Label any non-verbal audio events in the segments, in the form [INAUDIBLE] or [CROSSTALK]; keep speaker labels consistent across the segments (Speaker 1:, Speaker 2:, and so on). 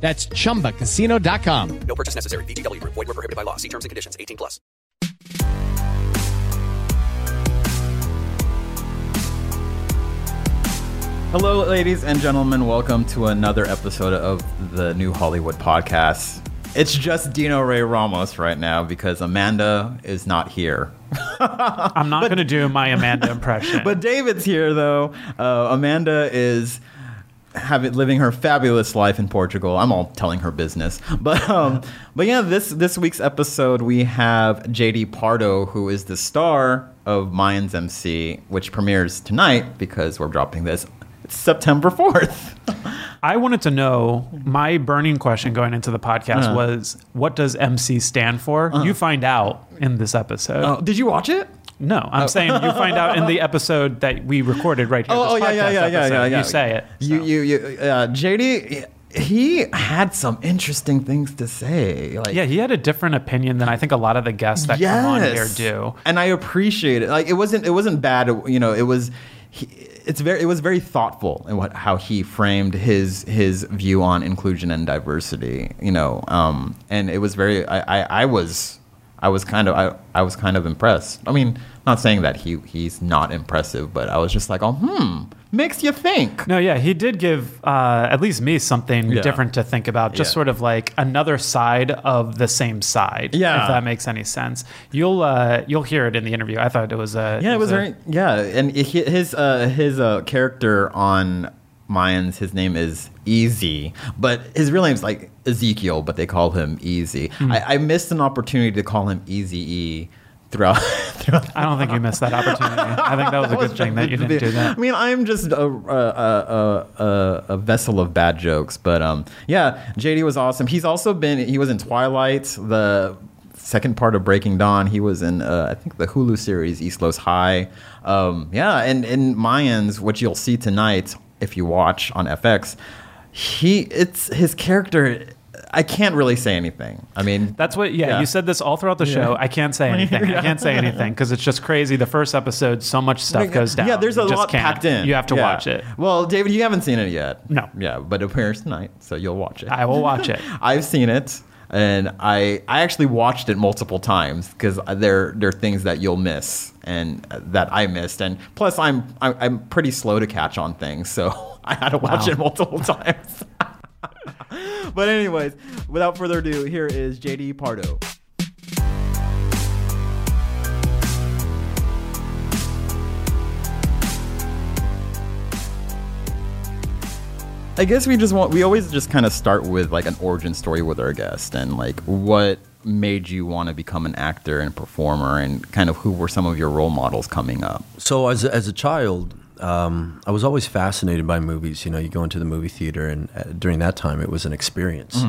Speaker 1: That's chumbacasino.com.
Speaker 2: No purchase necessary. VGW Group. Void were prohibited by law. See terms and conditions. 18 plus.
Speaker 3: Hello, ladies and gentlemen. Welcome to another episode of the New Hollywood Podcast. It's just Dino Ray Ramos right now because Amanda is not here.
Speaker 4: I'm not going to do my Amanda impression. [LAUGHS]
Speaker 3: But David's here, though. Uh, Amanda is having living her fabulous life in Portugal. I'm all telling her business, [LAUGHS] but um, but yeah, this this week's episode we have JD Pardo, who is the star of Mayans MC, which premieres tonight because we're dropping this September fourth.
Speaker 4: I wanted to know my burning question going into the podcast
Speaker 3: Uh-huh.
Speaker 4: was what does MC stand for? You find out in this episode.
Speaker 3: Oh, did you watch it?
Speaker 4: No, I'm saying you find out in the [LAUGHS] episode that we recorded right here.
Speaker 3: Oh, oh, yeah, yeah, yeah, yeah, yeah, yeah.
Speaker 4: You say it.
Speaker 3: You,
Speaker 4: so.
Speaker 3: you, you, uh, JD, he had some interesting things to say. Like,
Speaker 4: yeah, he had a different opinion than I think a lot of the guests that come on here do.
Speaker 3: and I appreciate it. Like, it wasn't, it wasn't bad. You know, it was. He, it's very, it was very thoughtful in what how he framed his his view on inclusion and diversity. You know, um, and it was very. I, I, I was, I was kind of, I, I was kind of impressed. I mean, not saying that he he's not impressive, but I was just like, oh, hmm, makes you think.
Speaker 4: No, yeah, he did give uh, at least me something
Speaker 3: Yeah.
Speaker 4: different to think about. Just
Speaker 3: Yeah.
Speaker 4: sort of like another side of the same side.
Speaker 3: Yeah.
Speaker 4: if that makes any sense. You'll uh, you'll hear it in the interview. I thought it was a
Speaker 3: Yeah, it was
Speaker 4: a-
Speaker 3: very yeah, and his uh, his uh, character on Mayans, his name is Easy, but his real name's like Ezekiel, but they call him Easy.
Speaker 4: Hmm.
Speaker 3: I, I missed an opportunity to call him Easy E throughout. [LAUGHS] throughout
Speaker 4: I don't think you missed that opportunity. I think that was a [LAUGHS] good thing that you didn't do that.
Speaker 3: I mean, I'm just a, a, a, a, a vessel of bad jokes, but um, yeah, JD was awesome. He's also been he was in Twilight, the second part of Breaking Dawn. He was in uh, I think the Hulu series East Los High. Um, yeah, and in Mayans, what you'll see tonight if you watch on FX, he it's his character. I can't really say anything. I mean,
Speaker 4: That's what. Yeah,
Speaker 3: Yeah.
Speaker 4: you said this all throughout the show. I can't say anything. I can't say anything because it's just crazy. The first episode, so much stuff goes down.
Speaker 3: Yeah, there's a
Speaker 4: You
Speaker 3: lot
Speaker 4: can't.
Speaker 3: packed in.
Speaker 4: You have to
Speaker 3: Yeah.
Speaker 4: watch it.
Speaker 3: Well, David, you haven't seen it yet.
Speaker 4: No.
Speaker 3: Yeah, but it premieres tonight, so you'll watch it.
Speaker 4: I will watch it. [LAUGHS]
Speaker 3: I've seen it, and I I actually watched it multiple times because there there are things that you'll miss and that I missed, and plus I'm I'm, I'm pretty slow to catch on things, so [LAUGHS] I had to watch
Speaker 4: Wow.
Speaker 3: it multiple [LAUGHS] times. but anyways, without further ado, here is JD Pardo. I guess we just want we always just kind of start with like an origin story with our guest and like what made you want to become an actor and performer and kind of who were some of your role models coming up.
Speaker 5: So as a, as a child, um, I was always fascinated by movies. You know, you go into the movie theater, and uh, during that time, it was an experience,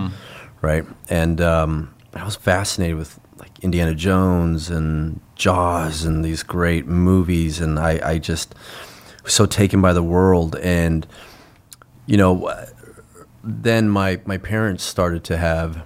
Speaker 5: right? And um, I was fascinated with like Indiana Jones and Jaws and these great movies, and I, I just was so taken by the world. And you know, then my my parents started to have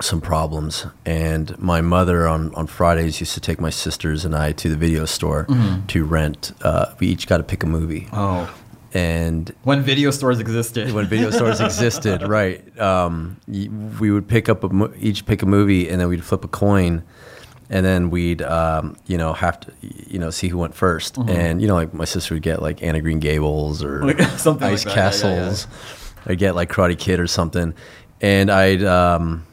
Speaker 5: some problems. And my mother on, on fridays used to take my sisters and i to the video store to rent uh, we each got to pick a movie.
Speaker 3: Oh,
Speaker 5: and
Speaker 3: when video stores existed.
Speaker 5: when video stores existed [LAUGHS] right. Um, we would pick up a mo- each pick a movie and then we'd flip a coin and then we'd um, you know have to you know see who went 1st and you know like my sister would get like anna green gables or [LAUGHS]
Speaker 3: Like, something like
Speaker 5: ice
Speaker 3: that, yeah, yeah, yeah.
Speaker 5: castles i'd get like karate kid or something and i'd um,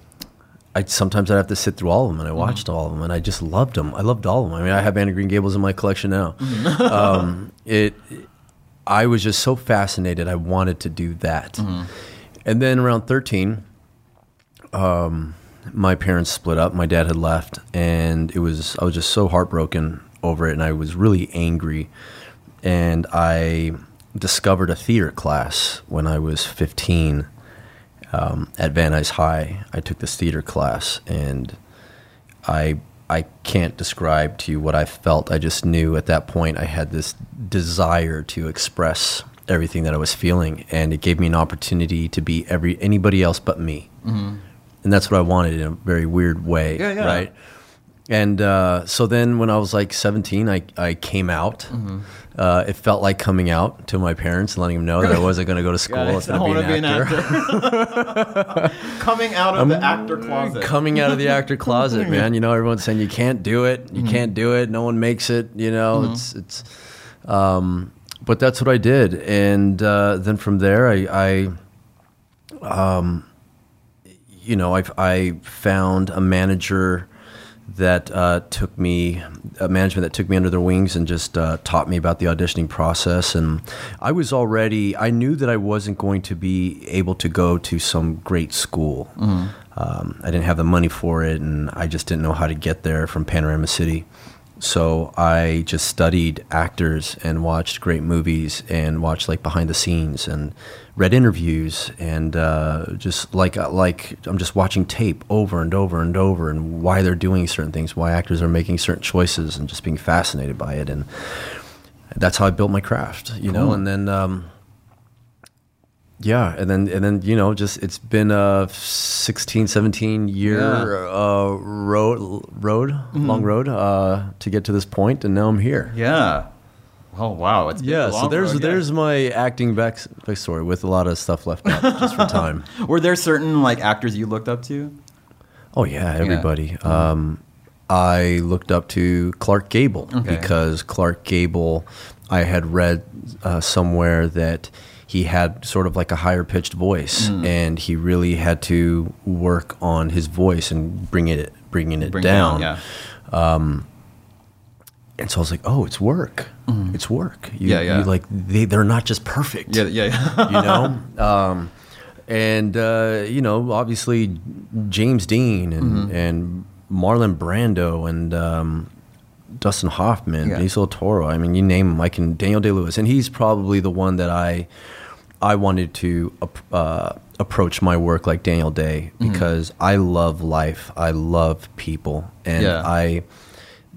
Speaker 5: I sometimes I'd have to sit through all of them, and I watched all of them, and I just loved them. I loved all of them. I mean, I have Anna Green Gables in my collection now. [LAUGHS] um, it, I was just so fascinated. I wanted to do that, and then around thirteen, um, my parents split up. My dad had left, and it was I was just so heartbroken over it, and I was really angry. And I discovered a theater class when I was fifteen um, at Van Nuys High. I took this theater class, and I I can't describe to you what I felt. I just knew at that point I had this desire to express everything that I was feeling, and it gave me an opportunity to be every anybody else but me,
Speaker 3: Mhm.
Speaker 5: And that's what I wanted in a very weird way,
Speaker 3: Yeah, yeah.
Speaker 5: right? And uh, so then, when I was like 17, I I came out.
Speaker 3: Mhm.
Speaker 5: Uh, it felt like coming out to my parents and letting them know that I wasn't going to go to school. I was going to be an actor. [LAUGHS]
Speaker 3: Coming out of the actor closet.
Speaker 5: coming out of the actor [LAUGHS] closet, man. You know, everyone's saying you can't do it. You
Speaker 3: Mhm.
Speaker 5: can't do it. No one makes it. You know,
Speaker 3: Mhm.
Speaker 5: it's it's. Um, but that's what I did, and uh, then from there, I, I um, you know, I I found a manager that uh, took me a management that took me under their wings and just uh, taught me about the auditioning process. And I was already I knew that I wasn't going to be able to go to some great school.
Speaker 3: Mhm.
Speaker 5: um, I didn't have the money for it and I just didn't know how to get there from Panorama City so I just studied actors and watched great movies and watched like behind the scenes and read interviews and uh, just like like I'm just watching tape over and over and over and why they're doing certain things, why actors are making certain choices, and just being fascinated by it. And that's how I built my craft, you know. And then um, yeah, and then and then you know, just it's been a 16, 17 year
Speaker 3: Yeah.
Speaker 5: uh, road road
Speaker 3: Mhm.
Speaker 5: long road uh, to get to this point, and now I'm here.
Speaker 3: Yeah. Oh wow, it's been a
Speaker 5: Yeah, so there's
Speaker 3: road, yeah.
Speaker 5: there's my acting back backstory with a lot of stuff left out just for time. [LAUGHS]
Speaker 3: Were there certain like actors you looked up to?
Speaker 5: Oh yeah, everybody. Um, I looked up to Clark Gable
Speaker 3: Okay.
Speaker 5: because Clark Gable, I had read uh, somewhere that he had sort of like a higher pitched voice,
Speaker 3: Mm.
Speaker 5: and he really had to work on his voice and bring it bringing it
Speaker 3: Bring down,
Speaker 5: down. Um, and so I was like, oh, it's work.
Speaker 3: Mhm.
Speaker 5: It's work. You,
Speaker 3: Yeah, yeah.
Speaker 5: You like they they're not just perfect
Speaker 3: Yeah, yeah. yeah.
Speaker 5: you know [LAUGHS] um, and uh, you know obviously james dean and,
Speaker 3: Mhm.
Speaker 5: and marlon brando and um, dustin hoffman
Speaker 3: Yeah.
Speaker 5: del toro i mean you name them i can daniel day-lewis and he's probably the one that i i wanted to uh, approach my work like daniel day
Speaker 3: Mhm.
Speaker 5: because i love life i love people and
Speaker 3: Yeah.
Speaker 5: i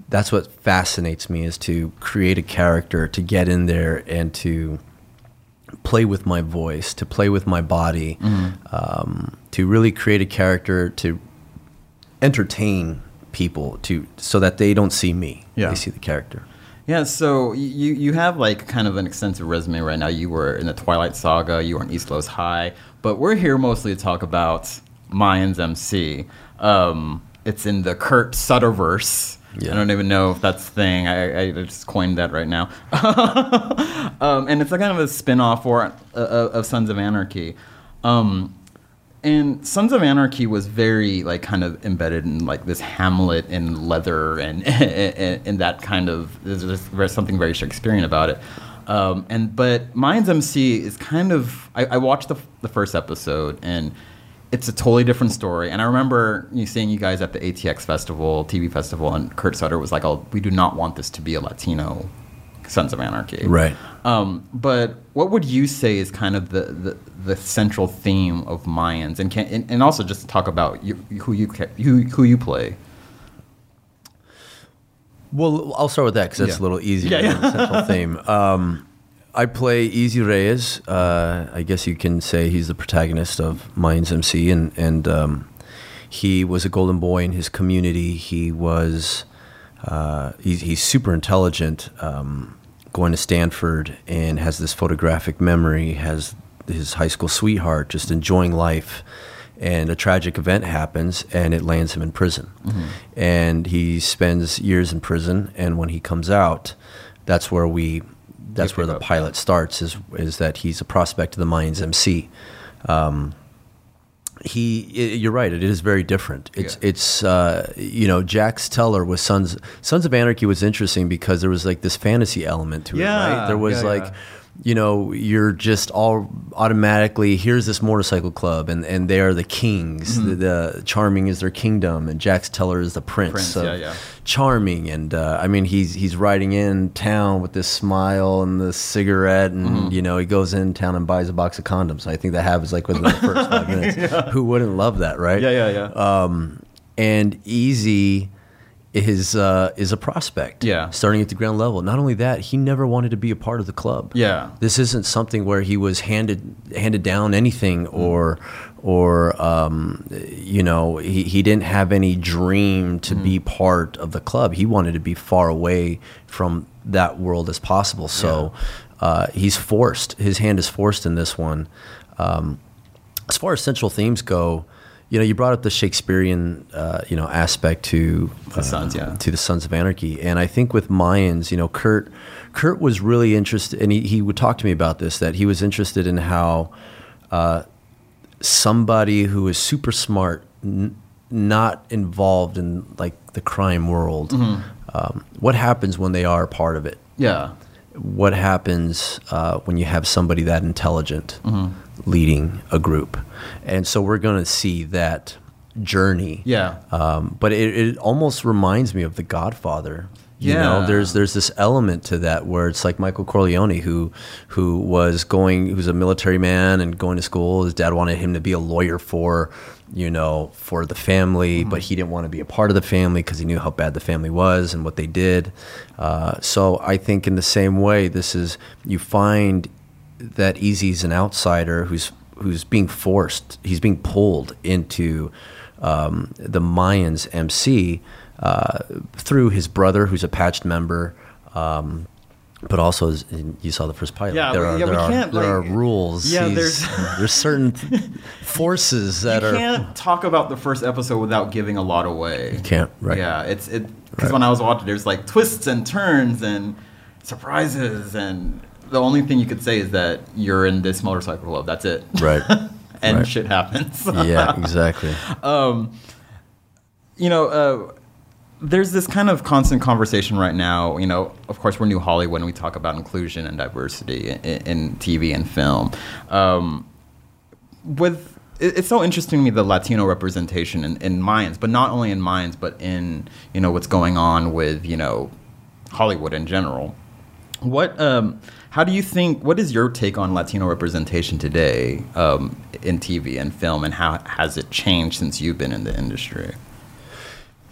Speaker 5: that's what fascinates me is to create a character to get in there and to play with my voice to play with my body
Speaker 3: Mhm.
Speaker 5: um, to really create a character to entertain people to so that they don't see me
Speaker 3: Yeah.
Speaker 5: they see the character
Speaker 3: Yeah, so you you have like kind of an extensive resume right now. You were in the Twilight Saga, you were in East Los High, but we're here mostly to talk about Mayans MC. Um, it's in the Kurt Sutterverse.
Speaker 5: Yeah.
Speaker 3: I don't even know if that's a thing. I, I just coined that right now. [LAUGHS] um, and it's a kind of a spin-off or, uh, of Sons of Anarchy. Um, and Sons of Anarchy was very like kind of embedded in like this Hamlet and leather and [LAUGHS] and, that kind of there's, there's something very Shakespearean about it. Um, and but Mayans MC is kind of I, I watched the, the first episode and it's a totally different story. And I remember you seeing you guys at the ATX festival, TV festival, and Kurt Sutter was like, "Oh, we do not want this to be a Latino Sons of Anarchy."
Speaker 5: Right.
Speaker 3: Um, but what would you say is kind of the, the, the central theme of Mayans, and can and, and also just to talk about you, who you who who you play?
Speaker 5: well i'll start with that because that's
Speaker 3: Yeah.
Speaker 5: a little easier
Speaker 3: Yeah, yeah.
Speaker 5: than the [LAUGHS] central theme um, i play easy reyes uh, i guess you can say he's the protagonist of Mayans mc and, and um, he was a golden boy in his community he was uh, he's, he's super intelligent, um, going to Stanford, and has this photographic memory. Has his high school sweetheart, just enjoying life, and a tragic event happens, and it lands him in prison. And he spends years in prison, and when he comes out, that's where we, that's where the
Speaker 3: up,
Speaker 5: pilot starts. Is is that he's a prospect of the Mayans MC. Um, he i you're right it is very different. It's it's uh, you know jax teller with sons sons of anarchy was interesting because there was like this fantasy element to it
Speaker 3: Yeah,
Speaker 5: right there was
Speaker 3: yeah,
Speaker 5: like
Speaker 3: yeah.
Speaker 5: You know you're just all automatically here's this motorcycle club and and they are the kings the, the charming is their kingdom and jax teller is the prince,
Speaker 3: Mm-hmm. Prince, yeah, yeah.
Speaker 5: charming and uh, i mean he's he's riding in town with this smile and the cigarette and
Speaker 3: Mm-hmm.
Speaker 5: you know he goes in town and buys a box of condoms i think that happens like within the first five [LAUGHS] minutes who wouldn't love that right
Speaker 3: Yeah, yeah, yeah.
Speaker 5: um, and easy is uh, is a prospect.
Speaker 3: Yeah.
Speaker 5: starting at the ground level. Not only that he never wanted to be a part of the club.
Speaker 3: Yeah.
Speaker 5: this isn't something where he was handed handed down anything or or um, you know he, he didn't have any dream to be part of the club. He wanted to be far away from that world as possible. So uh, he's forced his hand is forced in this one. Um, as far as central themes go you know you brought up the shakespearean uh, you know aspect to
Speaker 3: The Sons, yeah.
Speaker 5: to the Sons of Anarchy. And I think with Mayans, you know, Kurt Kurt was really interested, and he, he would talk to me about this that he was interested in how uh, somebody who is super smart, n- not involved in like the crime world,
Speaker 3: Mm-hmm.
Speaker 5: um, what happens when they are part of it?
Speaker 3: Yeah.
Speaker 5: What happens uh, when you have somebody that intelligent
Speaker 3: Mm-hmm.
Speaker 5: Leading a group? And so we're going to see that journey.
Speaker 3: Yeah.
Speaker 5: Um, but it, it almost reminds me of The Godfather. You know,
Speaker 3: Yeah.
Speaker 5: there's there's this element to that where it's like Michael Corleone who who was going who was a military man and going to school. His dad wanted him to be a lawyer for you know for the family,
Speaker 3: Mm-hmm.
Speaker 5: but he didn't want to be a part of the family because he knew how bad the family was and what they did. Uh, so I think in the same way, this is you find that Easy's an outsider who's who's being forced. He's being pulled into um, the Mayans MC uh, through his brother, who's a patched member. Um, but also, as you saw the first pilot.
Speaker 3: Yeah,
Speaker 5: there are
Speaker 3: yeah,
Speaker 5: there, are,
Speaker 3: can't,
Speaker 5: there are rules.
Speaker 3: Yeah,
Speaker 5: He's-
Speaker 3: there's- [LAUGHS]
Speaker 5: there's certain [LAUGHS] forces that
Speaker 3: you
Speaker 5: are
Speaker 3: can't talk about the first episode without giving a lot away. You
Speaker 5: can't, right.
Speaker 3: Yeah, it's it because
Speaker 5: Right.
Speaker 3: when I was watching, there's like twists and turns and surprises, and the only thing you could say is that you're in this motorcycle club. That's it.
Speaker 5: right. [LAUGHS]
Speaker 3: and
Speaker 5: Right.
Speaker 3: shit happens. [LAUGHS]
Speaker 5: yeah, exactly.
Speaker 3: you know, uh, there's this kind of constant conversation right now. You know, of course, we're New Hollywood and we talk about inclusion and diversity in, in TV and film. Um, with it's so interesting to me the Latino representation in, in Mayans, but not only in Mayans, but in you know what's going on with you know Hollywood in general. What um, how do you think? What is your take on Latino representation today um, in TV and film, and how has it changed since you've been in the industry?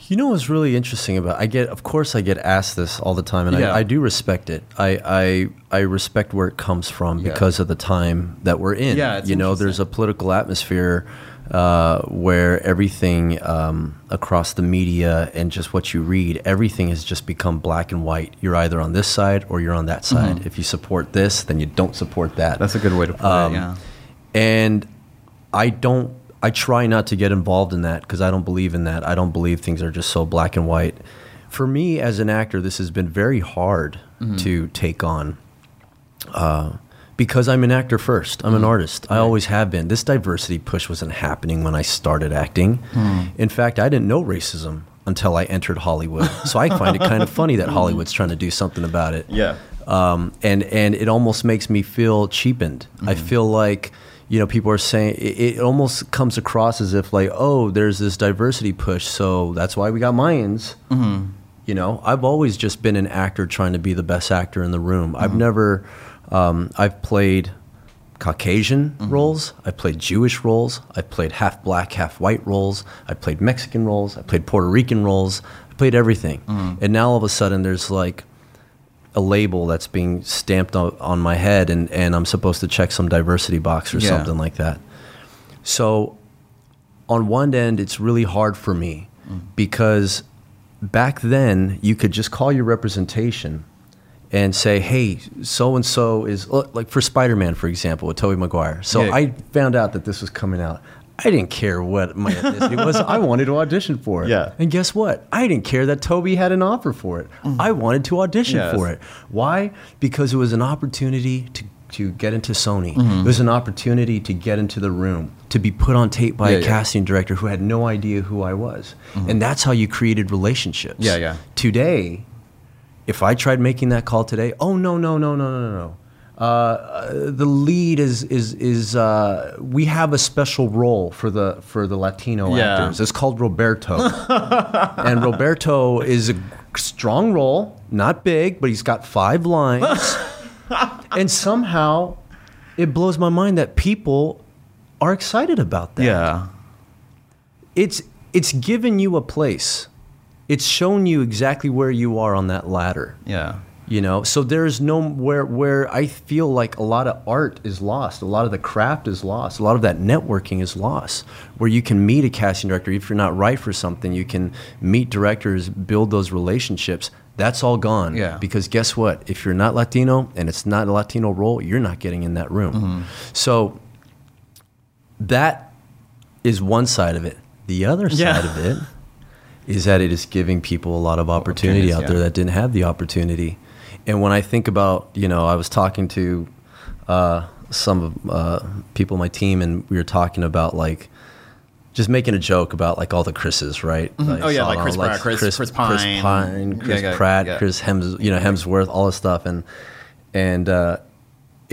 Speaker 5: You know what's really interesting about I get of course I get asked this all the time and
Speaker 3: Yeah.
Speaker 5: I, I do respect it. I, I I respect where it comes from
Speaker 3: Yeah.
Speaker 5: because of the time that we're in.
Speaker 3: Yeah, it's
Speaker 5: you know, there's a political atmosphere uh, where everything um, across the media and just what you read, everything has just become black and white. You're either on this side or you're on that side. If you support this, then you don't support that.
Speaker 3: Mm-hmm. That's a good way to put
Speaker 5: Um,
Speaker 3: it. Yeah.
Speaker 5: And I don't, I try not to get involved in that because I don't believe in that. I don't believe things are just so black and white. For me as an actor, this has been very hard to take on uh, because I'm an actor first. I'm an mm. artist. I always have been. This diversity push wasn't happening when I started acting. Hmm. In fact, I didn't know racism until I entered Hollywood. so I find it kind of funny that [LAUGHS] mm. Hollywood's trying to do something about it
Speaker 3: Yeah.
Speaker 5: um, and and it almost makes me feel cheapened. I mm. feel like you know people are saying it, it almost comes across as if like oh there's this diversity push, so that's why we got Mayans. Mm-hmm. You know, I've always just been an actor trying to be the best actor in the room. I've mm-hmm. never, um, I've played Caucasian mm-hmm. roles. I played Jewish roles. I played half black, half white roles. I played Mexican roles. I played Puerto Rican roles. I played everything. Mm. And now all of a sudden there's like a label that's being stamped on, on my head and, and I'm supposed to check some diversity box or
Speaker 3: Yeah.
Speaker 5: something like that. So on one end, it's really hard for me mm. because back then you could just call your representation and say, hey, so and so is uh, like for Spider Man, for example, with Tobey Maguire. So
Speaker 3: Yeah.
Speaker 5: I found out that this was coming out. I didn't care what my [LAUGHS] ethnicity was. I wanted to audition for it.
Speaker 3: Yeah.
Speaker 5: And guess what? I didn't care that Toby had an offer for it. Mm. I wanted to audition
Speaker 3: Yes.
Speaker 5: for it. Why? Because it was an opportunity to to get into Sony.
Speaker 3: Mm-hmm.
Speaker 5: It was an opportunity to get into the room, to be put on tape by
Speaker 3: Yeah,
Speaker 5: a
Speaker 3: yeah.
Speaker 5: casting director who had no idea who I was. Mm-hmm. And that's how you created relationships.
Speaker 3: Yeah, yeah.
Speaker 5: Today, if I tried making that call today, oh no, no, no, no, no, no. Uh, uh, the lead is is is uh, we have a special role for the for the Latino
Speaker 3: Yeah.
Speaker 5: actors. It's called Roberto, [LAUGHS] and Roberto is a strong role, not big, but he's got five lines, [LAUGHS] and somehow it blows my mind that people are excited about that
Speaker 3: Yeah.
Speaker 5: it's it's given you a place. It's shown you exactly where you are on that ladder.
Speaker 3: Yeah.
Speaker 5: You know, so there's no where where I feel like a lot of art is lost, a lot of the craft is lost, a lot of that networking is lost. Where you can meet a casting director, if you're not right for something, you can meet directors, build those relationships. That's all gone.
Speaker 3: Yeah.
Speaker 5: Because guess what? If you're not Latino and it's not a Latino role, you're not getting in that room. Mm-hmm. So that is one side of it. The other
Speaker 3: Yeah.
Speaker 5: side of it [LAUGHS] is that it is giving people a lot of opportunity out there
Speaker 3: yeah.
Speaker 5: that didn't have the opportunity. And when I think about, you know, I was talking to uh, some of uh, people on my team, and we were talking about like just making a joke about like all the Chris's, right? I
Speaker 3: Oh, yeah, like Chris Pratt, Chris- Chris
Speaker 5: Chris
Speaker 3: Pine.
Speaker 5: Pine, Chris
Speaker 3: Yeah, yeah,
Speaker 5: Pratt. Chris Hems, you know, Hemsworth, all this stuff, and and uh,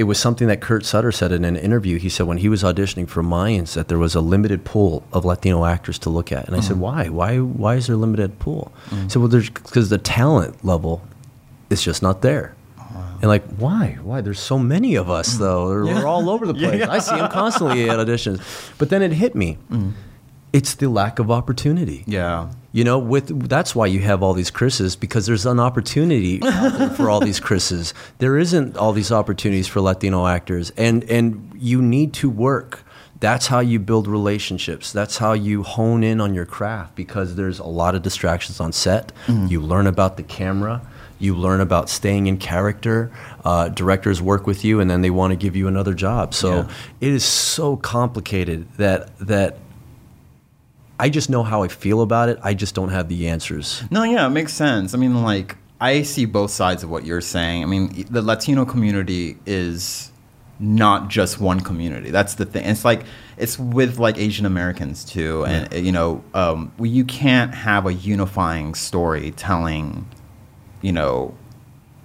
Speaker 5: it was something that Kurt Sutter said in an interview. He said when he was auditioning for Mayans that there was a limited pool of Latino actors to look at, and I said,
Speaker 3: Mm-hmm.
Speaker 5: why? Why? Why is there a limited pool? Mm-hmm. He said, well, there's because the talent level is just not there. And like, why? Why? There's so many of us, mm. though. We're- We're all over the [LAUGHS] place. I see them constantly at auditions. But then it hit me. Mm. It's the lack of opportunity.
Speaker 3: Yeah.
Speaker 5: You know, with that's why you have all these Chris's because there's an opportunity [LAUGHS] for all these Chris's. There isn't all these opportunities for Latino actors, and and you need to work. That's how you build relationships. That's how you hone in on your craft because there's a lot of distractions on set. You learn about the camera. You learn about staying in character. Uh, directors work with you, and then they want to give you another job. So
Speaker 3: Yeah.
Speaker 5: it is so complicated that that I just know how I feel about it. I just don't have the answers.
Speaker 3: No, yeah, it makes sense. I mean, like, I see both sides of what you're saying. I mean, the Latino community is not just one community. That's the thing. It's like it's with like Asian Americans too, and you know, um, we, you can't have a unifying story telling, you know,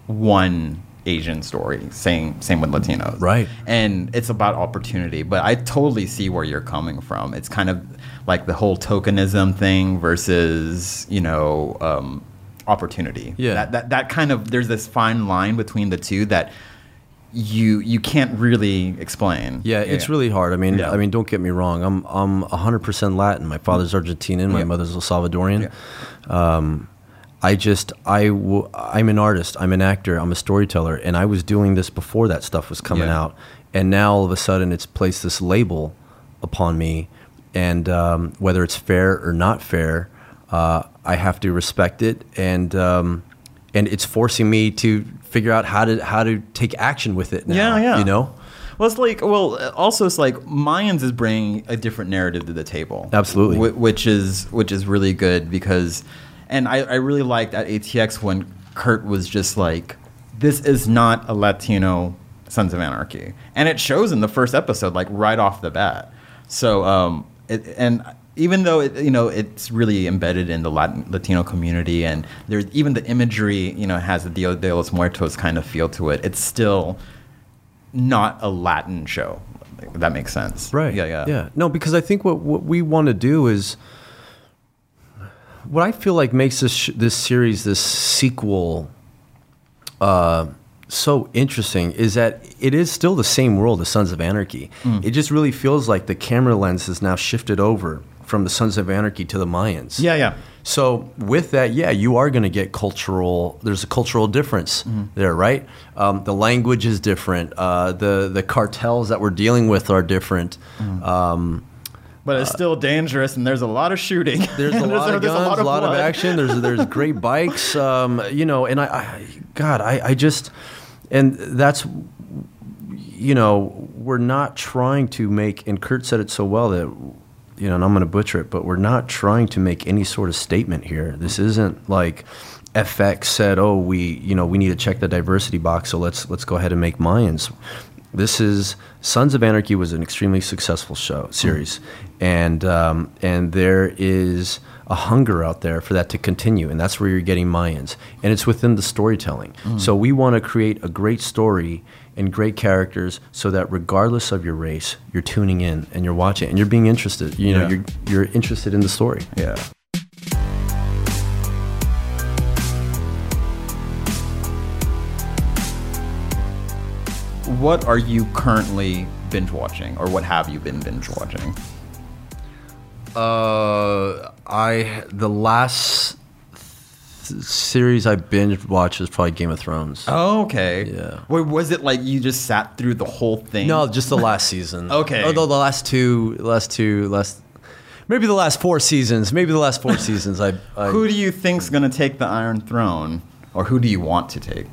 Speaker 3: one Asian story. Same same with Latinos,
Speaker 5: Right.
Speaker 3: And it's about opportunity. But I totally see where you're coming from. It's kind of like the whole tokenism thing versus you know um, opportunity.
Speaker 5: Yeah.
Speaker 3: That, that that kind of there's this fine line between the two that you you can't really explain.
Speaker 5: Yeah, it's really hard. I mean,
Speaker 3: Yeah.
Speaker 5: I mean, don't get me wrong. I'm I'm 100% Latin. My father's Argentinian. My
Speaker 3: Yeah.
Speaker 5: mother's El Salvadorian. Um, I just I w- I'm an artist. I'm an actor. I'm a storyteller, and I was doing this before that stuff was coming
Speaker 3: Yeah.
Speaker 5: out. And now all of a sudden, it's placed this label upon me, and um, whether it's fair or not fair, uh, I have to respect it, and um, and it's forcing me to figure out how to how to take action with it. Now,
Speaker 3: Yeah, yeah.
Speaker 5: You know.
Speaker 3: Well, it's like well, also it's like Mayans is bringing a different narrative to the table.
Speaker 5: Absolutely.
Speaker 3: Which is which is really good because, and I, I really liked at ATX when Kurt was just like, "This is not a Latino Sons of Anarchy," and it shows in the first episode, like right off the bat. So, um, it, and even though it, you know it's really embedded in the Latin, Latino community, and there's even the imagery, you know, has the Dia de los Muertos kind of feel to it. It's still not a Latin show. If that makes sense,
Speaker 5: Right.
Speaker 3: Yeah, yeah,
Speaker 5: Yeah. No, because I think what, what we want to do is what I feel like makes this this series, this sequel, uh, so interesting is that it is still the same world as Sons of Anarchy.
Speaker 3: Mm.
Speaker 5: It just really feels like the camera lens has now shifted over from the Sons of Anarchy to the Mayans.
Speaker 3: Yeah, yeah.
Speaker 5: So with that, yeah, you are going to get cultural. There's a cultural difference
Speaker 3: Mm-hmm.
Speaker 5: there, right? Um, the language is different. Uh, the the cartels that we're dealing with are different.
Speaker 3: Mm-hmm.
Speaker 5: Um,
Speaker 3: But it's still dangerous, and there's a lot of shooting. [LAUGHS] [LAUGHS]
Speaker 5: there's a lot of
Speaker 3: there's
Speaker 5: guns, a lot of
Speaker 3: blood.
Speaker 5: action. There's there's [LAUGHS] great bikes. Um, you know, and I, I God, I, I just, and that's, you know, we're not trying to make. And Kurt said it so well that, you know, and I'm going to butcher it, but we're not trying to make any sort of statement here. This isn't like. FX said, "Oh, we, you know, we need to check the diversity box, so let's let's go ahead and make Mayans." This is Sons of Anarchy was an extremely successful show series, and um, and there is a hunger out there for that to continue, and that's where you're getting Mayans, and it's within the storytelling. So we want to create a great story and great characters, so that regardless of your race, you're tuning in and you're watching and you're being interested. You know,
Speaker 3: Yeah.
Speaker 5: you're you're interested in the story.
Speaker 3: Yeah. What are you currently binge watching, or what have you been binge watching?
Speaker 5: Uh, I the last th- series I binge watched was probably Game of Thrones.
Speaker 3: Oh, okay.
Speaker 5: Yeah.
Speaker 3: Wait, was it like you just sat through the whole thing?
Speaker 5: No, just the last [LAUGHS] season.
Speaker 3: Okay.
Speaker 5: Although the last two, last two, last maybe the last four seasons, maybe the last four seasons. I, [LAUGHS] I
Speaker 3: Who do you think's gonna take the Iron Throne, or who do you want to take?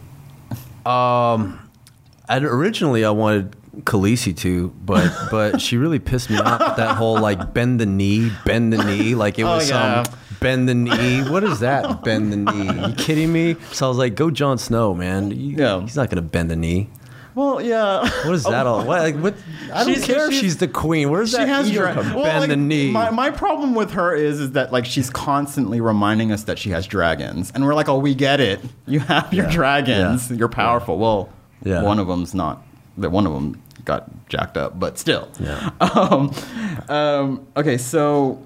Speaker 5: I originally I wanted Khaleesi to, but [LAUGHS] but she really pissed me off with that whole like bend the knee, bend the knee, like it
Speaker 3: Oh,
Speaker 5: was um,
Speaker 3: yeah.
Speaker 5: some bend the knee. What is that? [LAUGHS] Bend the knee? you kidding me? So I was like, go Jon Snow, man. You-
Speaker 3: Yeah.
Speaker 5: he's not gonna bend the knee.
Speaker 3: Well, yeah.
Speaker 5: What is that all? What, like, what? I don't care if
Speaker 3: she's-
Speaker 5: the queen. Where's
Speaker 3: She
Speaker 5: that
Speaker 3: has dra- well,
Speaker 5: bend
Speaker 3: like,
Speaker 5: the knee.
Speaker 3: My, my problem with her is is that like she's constantly reminding us that she has dragons, and we're like, oh, we get it. You have your
Speaker 5: Yeah.
Speaker 3: dragons.
Speaker 5: Yeah.
Speaker 3: You're powerful. Well,
Speaker 5: Yeah.
Speaker 3: one of them's not. That one of them got jacked up, but still.
Speaker 5: Yeah. [LAUGHS]
Speaker 3: Um, um, okay, so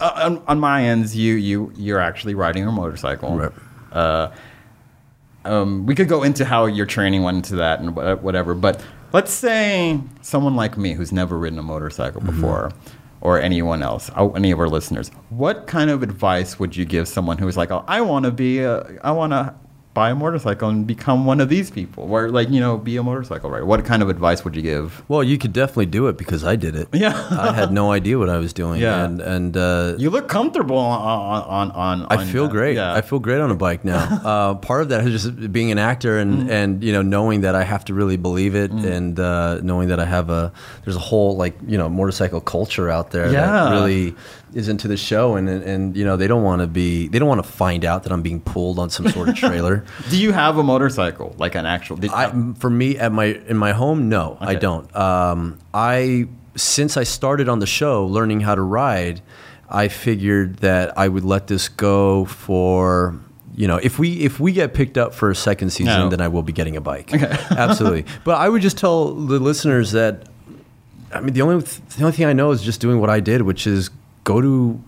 Speaker 3: uh, on, on Mayans, you you you're actually riding a motorcycle.
Speaker 5: Right.
Speaker 3: Uh, um, we could go into how your training went into that and whatever, but let's say someone like me who's never ridden a motorcycle
Speaker 5: Mm-hmm.
Speaker 3: before, or anyone else, uh, any of our listeners, what kind of advice would you give someone who's like, oh, I want to be, a, I want to buy a motorcycle and become one of these people, or like you know, be a motorcycle rider? What kind of advice would you give?
Speaker 5: well, you could definitely do it because I did it.
Speaker 3: Yeah.
Speaker 5: I had no [LAUGHS] idea what I was doing.
Speaker 3: Yeah.
Speaker 5: and and uh,
Speaker 3: You look comfortable on on on.
Speaker 5: I feel
Speaker 3: that.
Speaker 5: great.
Speaker 3: Yeah.
Speaker 5: I feel great on a bike now. [LAUGHS] uh, part of that is just being an actor and,
Speaker 3: Mm-hmm.
Speaker 5: and you know knowing that I have to really believe it and uh, knowing that I have a there's a whole like you know motorcycle culture out there
Speaker 3: Yeah.
Speaker 5: that really is into the show and and, you know they don't want to be they don't want to find out that I'm being pulled on some sort of trailer. [LAUGHS]
Speaker 3: Do you have a motorcycle, like an actual? Did,
Speaker 5: I, for me at my in my home, no, I don't. Um, I since I started on the show learning how to ride, I figured that I would let this go for you know if we if we get picked up for a second season,
Speaker 3: No.
Speaker 5: then I will be getting a bike. [LAUGHS] Absolutely. But I would just tell the listeners that I mean the only th- the only thing I know is just doing what I did, which is go to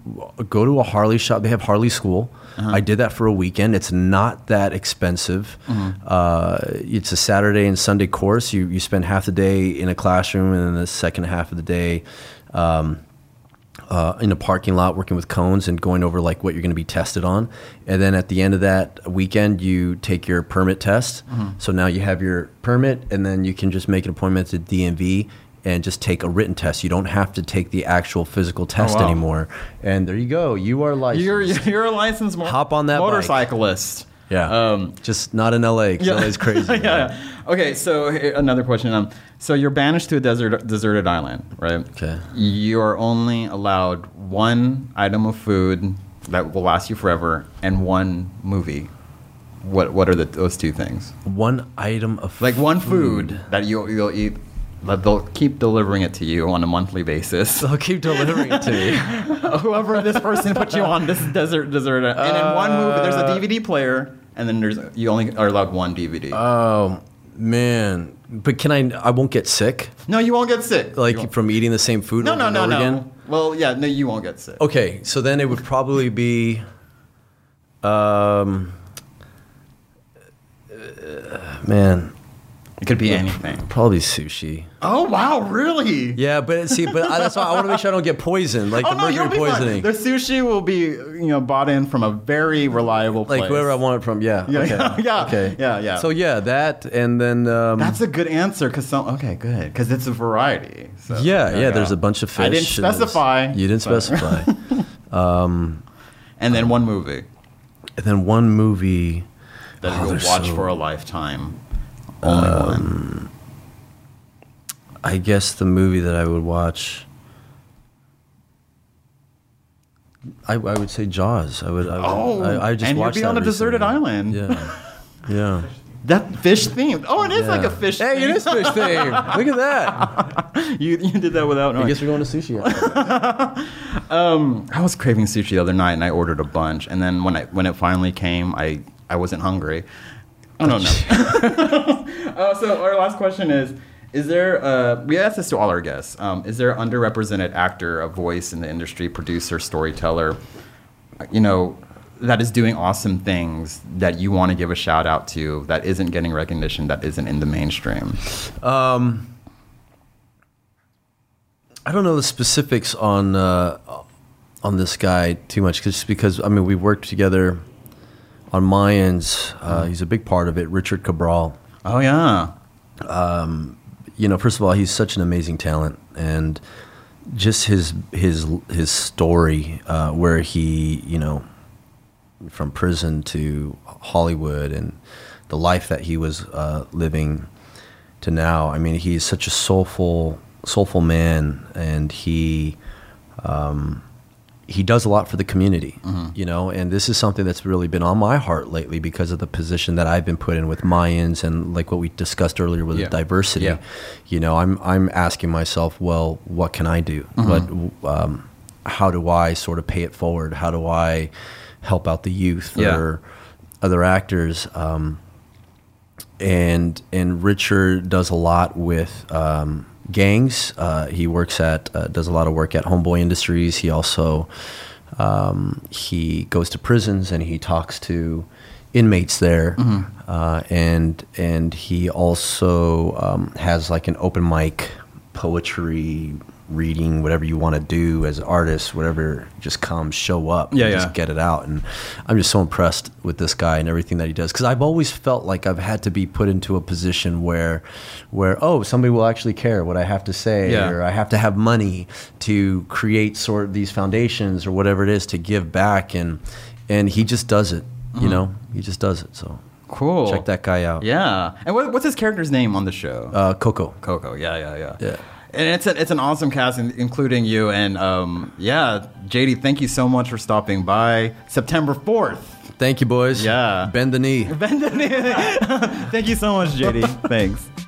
Speaker 5: go to a Harley shop. They have Harley school. I did that for a weekend. It's not that expensive. Uh, it's a Saturday and Sunday course. You you spend half the day in a classroom, and then the second half of the day. Um, uh, in a parking lot working with cones and going over like what you're going to be tested on and then at the end of that weekend you take your permit test so now you have your permit and then you can just make an appointment to dmv and just take a written test you don't have to take the actual physical test
Speaker 3: wow.
Speaker 5: anymore and there you go you are licensed
Speaker 3: You're you're a licensed mo-
Speaker 5: Hop on that bike.
Speaker 3: motorcyclist.
Speaker 5: yeah
Speaker 3: Um,
Speaker 5: just not in la because
Speaker 3: yeah.
Speaker 5: LA is crazy [LAUGHS]
Speaker 3: yeah, yeah. Okay, so another question. Um, so you're banished to a desert deserted island, right?
Speaker 5: Okay.
Speaker 3: You're only allowed one item of food that will last you forever, and one movie. What What are the, those two things?
Speaker 5: one item of
Speaker 3: Like one food that you'll you'll eat. That they'll keep delivering it to you on a monthly basis. [LAUGHS]
Speaker 5: they'll keep delivering it to me [LAUGHS]
Speaker 3: Whoever this person put you on this desert desert, and in one movie there's a DVD player, and then there's you only are allowed one DVD.
Speaker 5: oh man but can i i won't get sick
Speaker 3: no, you won't get sick.
Speaker 5: Like from eating the same food
Speaker 3: No,
Speaker 5: over
Speaker 3: no, no, no.
Speaker 5: again?
Speaker 3: Well, yeah, no, you won't get sick.
Speaker 5: Okay, so then it would probably be, um, uh, man,
Speaker 3: It could be anything.
Speaker 5: probably sushi.
Speaker 3: Oh wow, really?
Speaker 5: Yeah, but see, but I, that's why I want to make sure I don't get poisoned, like
Speaker 3: Oh
Speaker 5: the
Speaker 3: no,
Speaker 5: mercury
Speaker 3: be fine.
Speaker 5: poisoning.
Speaker 3: The sushi will be, you know, bought in from a very reliable place.
Speaker 5: Like wherever I want it from, yeah.
Speaker 3: Yeah,
Speaker 5: okay.
Speaker 3: yeah, [LAUGHS] yeah,
Speaker 5: okay.
Speaker 3: yeah, yeah.
Speaker 5: So yeah, that and then um,
Speaker 3: That's a good answer because some. Okay, good because it's a variety. So,
Speaker 5: yeah,
Speaker 3: there
Speaker 5: yeah. There's a bunch of fish.
Speaker 3: I didn't specify.
Speaker 5: You didn't
Speaker 3: but-
Speaker 5: specify. [LAUGHS]
Speaker 3: And then one movie
Speaker 5: and then one movie.
Speaker 3: that
Speaker 5: Oh,
Speaker 3: you'll watch
Speaker 5: so-
Speaker 3: for a lifetime. Only one.
Speaker 5: I guess the movie that I would watch. I, I would say Jaws. I would. I would
Speaker 3: Oh,
Speaker 5: I, I just
Speaker 3: and you'd be on a deserted island.
Speaker 5: Yeah, [LAUGHS] yeah.
Speaker 3: That fish theme. Oh, it is like a fish.
Speaker 5: Hey,
Speaker 3: theme.
Speaker 5: it is fish [LAUGHS] thing. Look at that. [LAUGHS]
Speaker 3: you you did that without
Speaker 5: I guess we're going to sushi.
Speaker 3: Um, I was craving sushi the other night, and I ordered a bunch. And then when I when it finally came, I I wasn't hungry. I don't know. uh, so our last question is: Is there? Uh, we ask this to all our guests. Um, is there an underrepresented actor, a voice in the industry, producer, storyteller? You know. That is doing awesome things that you want to give a shout out to that isn't getting recognition that isn't in the mainstream.
Speaker 5: Um, I don't know the specifics on uh, on this guy too much, just because I mean we worked together on Mayans. Uh, he's a big part of it. Richard Cabral.
Speaker 3: Oh yeah,
Speaker 5: you know, first of all, he's such an amazing talent, and just his his his story, uh, where he, you know, from prison to Hollywood, and the life that he was uh, living to now. I mean, he's such a soulful soulful man, and he. Um, he does a lot for the community, you know, and this is something that's really been on my heart lately because of the position that I've been put in with Mayans and like what we discussed earlier with
Speaker 3: Yeah.
Speaker 5: the diversity.
Speaker 3: Yeah.
Speaker 5: You know, I'm I'm asking myself, well, what can I do? What, um, how do I sort of pay it forward? How do I help out the youth
Speaker 3: Yeah.
Speaker 5: or other actors? Um, and and Richard does a lot with um, gangs. Uh, he works at uh, does a lot of work at Homeboy Industries. He also um, he goes to prisons and he talks to inmates there, uh, and and he also um, has like an open mic poetry reading whatever you want to do as an artist whatever just come show up
Speaker 3: Yeah,
Speaker 5: and
Speaker 3: yeah.
Speaker 5: just get it out and i'm just so impressed with this guy and everything that he does because i've always felt like i've had to be put into a position where where oh somebody will actually care what i have to say
Speaker 3: Yeah.
Speaker 5: or i have to have money to create sort of these foundations or whatever it is to give back and and he just does it you know he just does it so
Speaker 3: cool.
Speaker 5: check that guy out
Speaker 3: Yeah. And what, what's his character's name on the show?
Speaker 5: uh coco
Speaker 3: Coco. Yeah, yeah, yeah.
Speaker 5: Yeah.
Speaker 3: And it's a, it's an awesome cast, including you. And um, yeah, JD, thank you so much for stopping by. September fourth.
Speaker 5: thank you boys
Speaker 3: Yeah.
Speaker 5: Bend the knee.
Speaker 3: Bend the knee [LAUGHS] thank you so much, JD. [LAUGHS] Thanks.